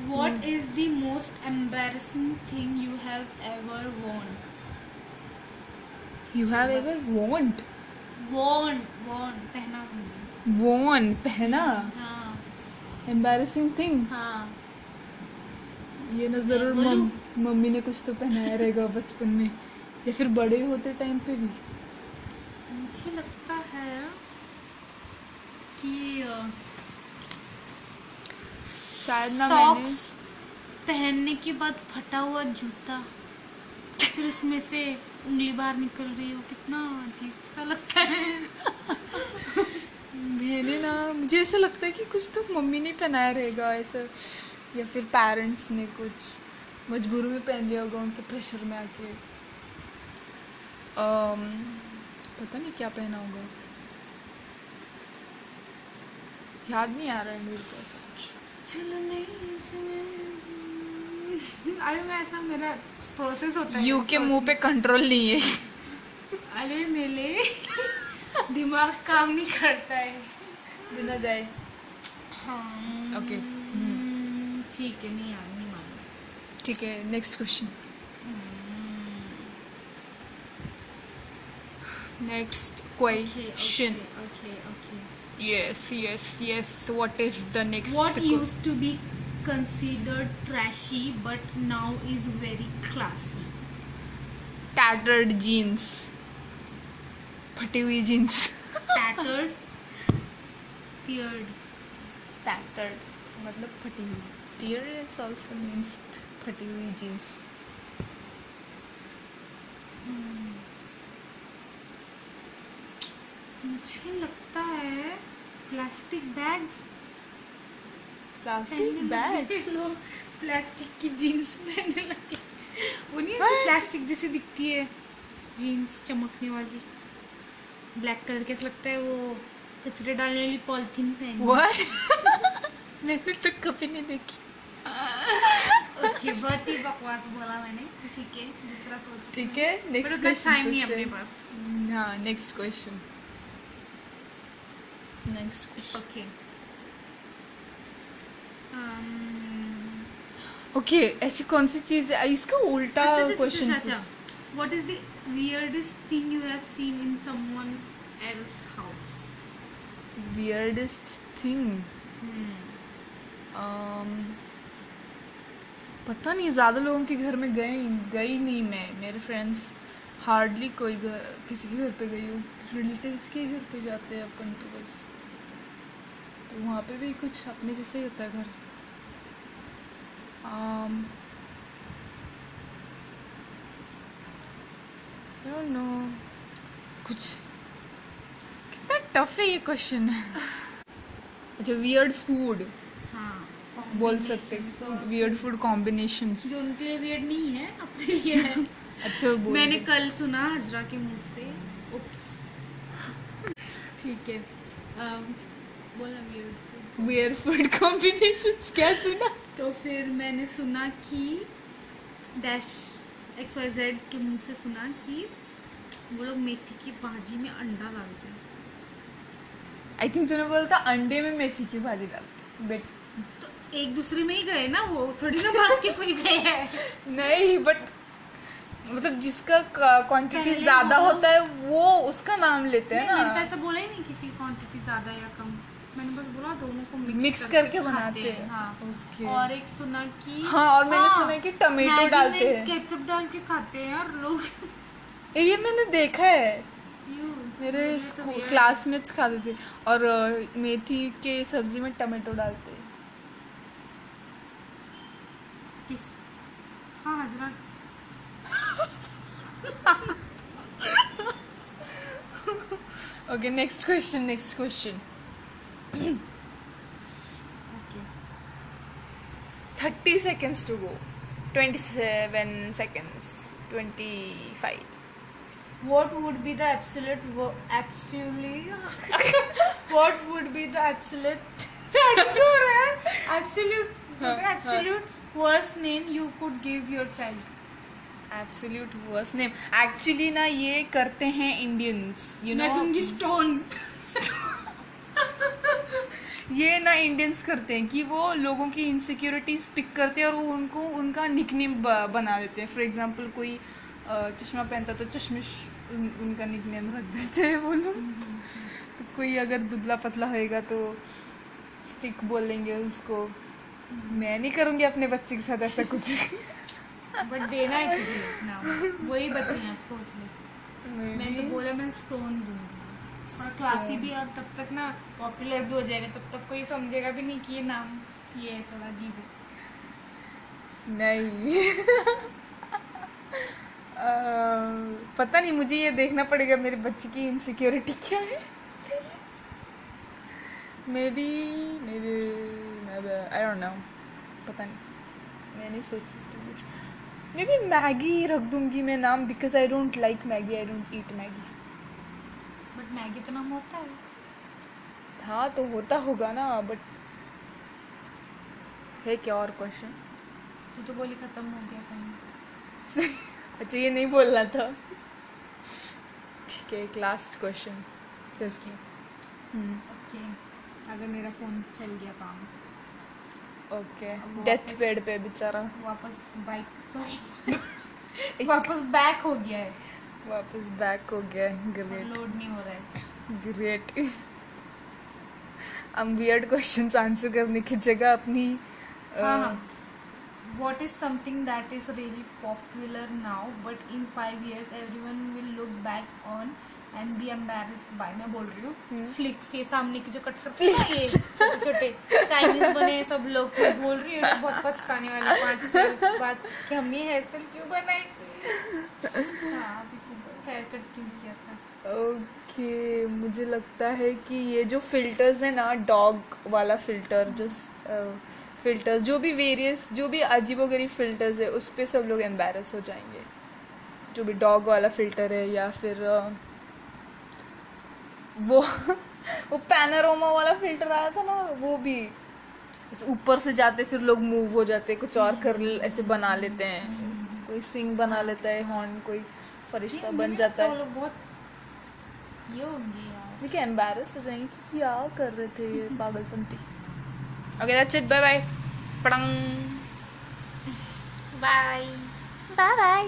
What is the most embarrassing thing you have ever worn? You have ever worn Worn, worn, पहना worn पहना हाँ embarrassing thing हाँ ये ना ज़रूर मम, मम्मी ने कुछ तो पहनाया रहेगा बचपन में या फिर बड़े होते टाइम पे भी मुझे लगता है कि अ, शायद ना मैंने। पहनने के बाद फटा हुआ जूता। फिर उसमें से उंगली बाहर निकल रही हो। कितना अजीब सा लगता है। मैंने ना मुझे ऐसा लगता है कि कुछ तो मम्मी ने पहनाया रहेगा ऐसा। या फिर पेरेंट्स ने कुछ मजबूर में पहन लिया होगा उनके प्रेशर में आके। अम, पता नहीं क्या पहना होगा। याद नहीं आ रहा है मेरे को ऐसा। अरे मैं ऐसा मेरा प्रोसेस होता है यू के मुँह पे कंट्रोल नहीं है। अरे मेरे दिमाग काम नहीं करता है। बिना गए। हाँ ओके ठीक है नहीं यार नहीं मालूम ठीक है next question next question okay Yes, yes, yes. What is the next? what que- used to be considered trashy but now is very classy Tattered jeans. फटी हुई jeans. tattered teared Tattered. मतलब फटी हुई. Tear is also means फटी हुई jeans. मुझे लगता है प्लास्टिक बैग्स Plastic bags. लोग। प्लास्टिक की जीन्स पहनने लगे। वो नहीं What? प्लास्टिक जैसी दिखती है जीन्स चमकने वाली। ब्लैक कलर कैसा लगता है वो? कचरे डालने वाली पॉलिथीन पहनी? मैंने तो कभी नहीं देखी. ओके बहुत ही बकवास बोला मैंने। ठीक है दूसरा सोच। ठीक है नेक्स्ट उतना टाइम नहीं क्वेश्चन अपने पास। हाँ next question next question okay okay ऐसी कौन सी चीज़ है? इसका उल्टा क्वेश्चन अच्छा what is the weirdest thing you have seen in someone else house weirdest thing? Hmm. um, पता नहीं ज़्यादा लोगों के घर में गई गई नहीं मैं। मेरे फ्रेंड्स हार्डली कोई घर, किसी के घर पे गई हूँ। रिलेटिव्स के घर पे जाते हैं अपन तो बस। तो वहाँ पे भी कुछ अपने जैसे ही होता है घर। Um, don't know, कुछ। कितना टफ है ये क्वेश्चन अच्छा वियर्ड फ़ूड हाँ बोल सकते वियर्ड फ़ूड कॉम्बिनेशंस जो उनके लिए weird नहीं है अपने लिए है। अच्छा बोल मैंने कल सुना हजरा के मुँह से। उप्स ठीक है। Um, बोला वियर्ड फ़ूड कॉम्बिनेशंस क्या सुना? तो फिर मैंने सुना कि डैश एक्स वाई जेड के मुँह से सुना कि वो लोग मेथी की भाजी में अंडा डालते हैं। आई थिंक तूने बोला था अंडे में मेथी की भाजी डालते बट तो एक दूसरे में ही गए ना वो थोड़ी ना भाग के कोई गए हैं। नहीं बट मतलब जिसका क्वांटिटी ज़्यादा होता है वो उसका नाम लेते हैं नहीं, तो ना ऐसा बोला ही नहीं किसी क्वांटिटी ज़्यादा या कम। मैंने बस बोला दोनों को मिक्स मिक्स करके करके बनाते हैं। हाँ। ओके और एक सुना कि हाँ और मैंने हाँ, सुना है कि टमेटो डालते हैं। केचप डाल के खाते हैं यार लोग ये मैंने देखा है। मेरे तो स्कूल weird क्लासमेट्स खाते थे। और मेथी के सब्ज़ी में टमाटो डालते हैं। किस? हाँ Hazra okay next question next question thirty seconds to go twenty seven seconds twenty five What would be the absolute wo- absolute What would be the absolute हो है absolute हाँ, absolute worst name you could give your child absolute worst name actually ना ये करते हैं Indians you मैं no दूँगी stone ये ना इंडियंस करते हैं कि वो लोगों की इनसिक्योरिटीज पिक करते हैं और वो उनको उनका निकनेम बना देते हैं। फॉर एग्जांपल कोई चश्मा पहनता तो चश्मिश उन, उनका निकनेम रख देते हैं वो लोग। तो कोई अगर दुबला पतला होएगा तो स्टिक बोलेंगे उसको। मैं नहीं करूँगी अपने बच्चे के साथ ऐसा कुछ। बट देना है वही बचे हैं सोच ले। मैं तो बोला मैं स्टोन दूँगी। और क्लासी भी और तब तक ना पॉपुलर भी हो जाएगा। तब तक कोई समझेगा भी नहीं कि ये नाम ये है थोड़ा अजीब है। नहीं। अ, पता नहीं मुझे ये देखना पड़ेगा मेरे बच्चे की इनसिक्योरिटी क्या है। Maybe maybe I don't know पता नहीं। मैं नहीं सोच सकती कुछ। मे बी मैगी रख दूँगी मैं नाम because I don't like Maggi I don't eat Maggi. But Maggi तो नाम होता है। हाँ तो होता होगा ना बट है क्या और क्वेश्चन तू तो बोली खत्म हो गया कहीं अच्छा ये नहीं बोलना था। ठीक है एक लास्ट क्वेश्चन हम्म, ओके अगर मेरा फ़ोन चल गया काम। ओके डेथ बेड पे बेचारा। वापस बाइक सॉरी वापस बैक हो गया है। वापस बैक हो गया ग्रेट लोड नहीं हो रहा है। ग्रेट हम वियर्ड क्वेश्चंस आंसर करने की जगह अपनी हाँ what is something that is really popular now but in five years everyone will look back on and be embarrassed by? मैं बोल रही हूँ हम्म। फ्लिक्स ये सामने की जो कट हैं ये छोटे छोटे चाइनीज़ बने सब लोग बोल रही हूँ बहुत पछताने वाले पाँच साल कि हमने हेयर स्टाइल क्यों बनाई हाँ तो हेयर कट क्यों किया था? ओके, मुझे लगता है कि ये जो फिल्टर्स है ना डॉग वाला फ़िल्टर जो फिल्टर्स जो भी वेरियस जो भी अजीबोगरीब फिल्टर्स है, उस पर सब लोग एम्बेरस हो जाएँगे। जो भी डॉग वाला फ़िल्टर है, या फिर वो वो पैनारोमा वाला फ़िल्टर आया था ना, वो भी ऊपर से जाते, फिर लोग मूव हो जाते, कुछ और कर, ऐसे बना लेते हैं। कोई सिंग बना लेता है हॉर्न कोई फरिश्ता बन जाता है। वो लोग बहुत ये होंगे यार। देखिए एम्बेरस हो जाएँगे कि क्या कर रहे थे ये पागलपंती। Okay that's it bye bye पड़ंग bye bye bye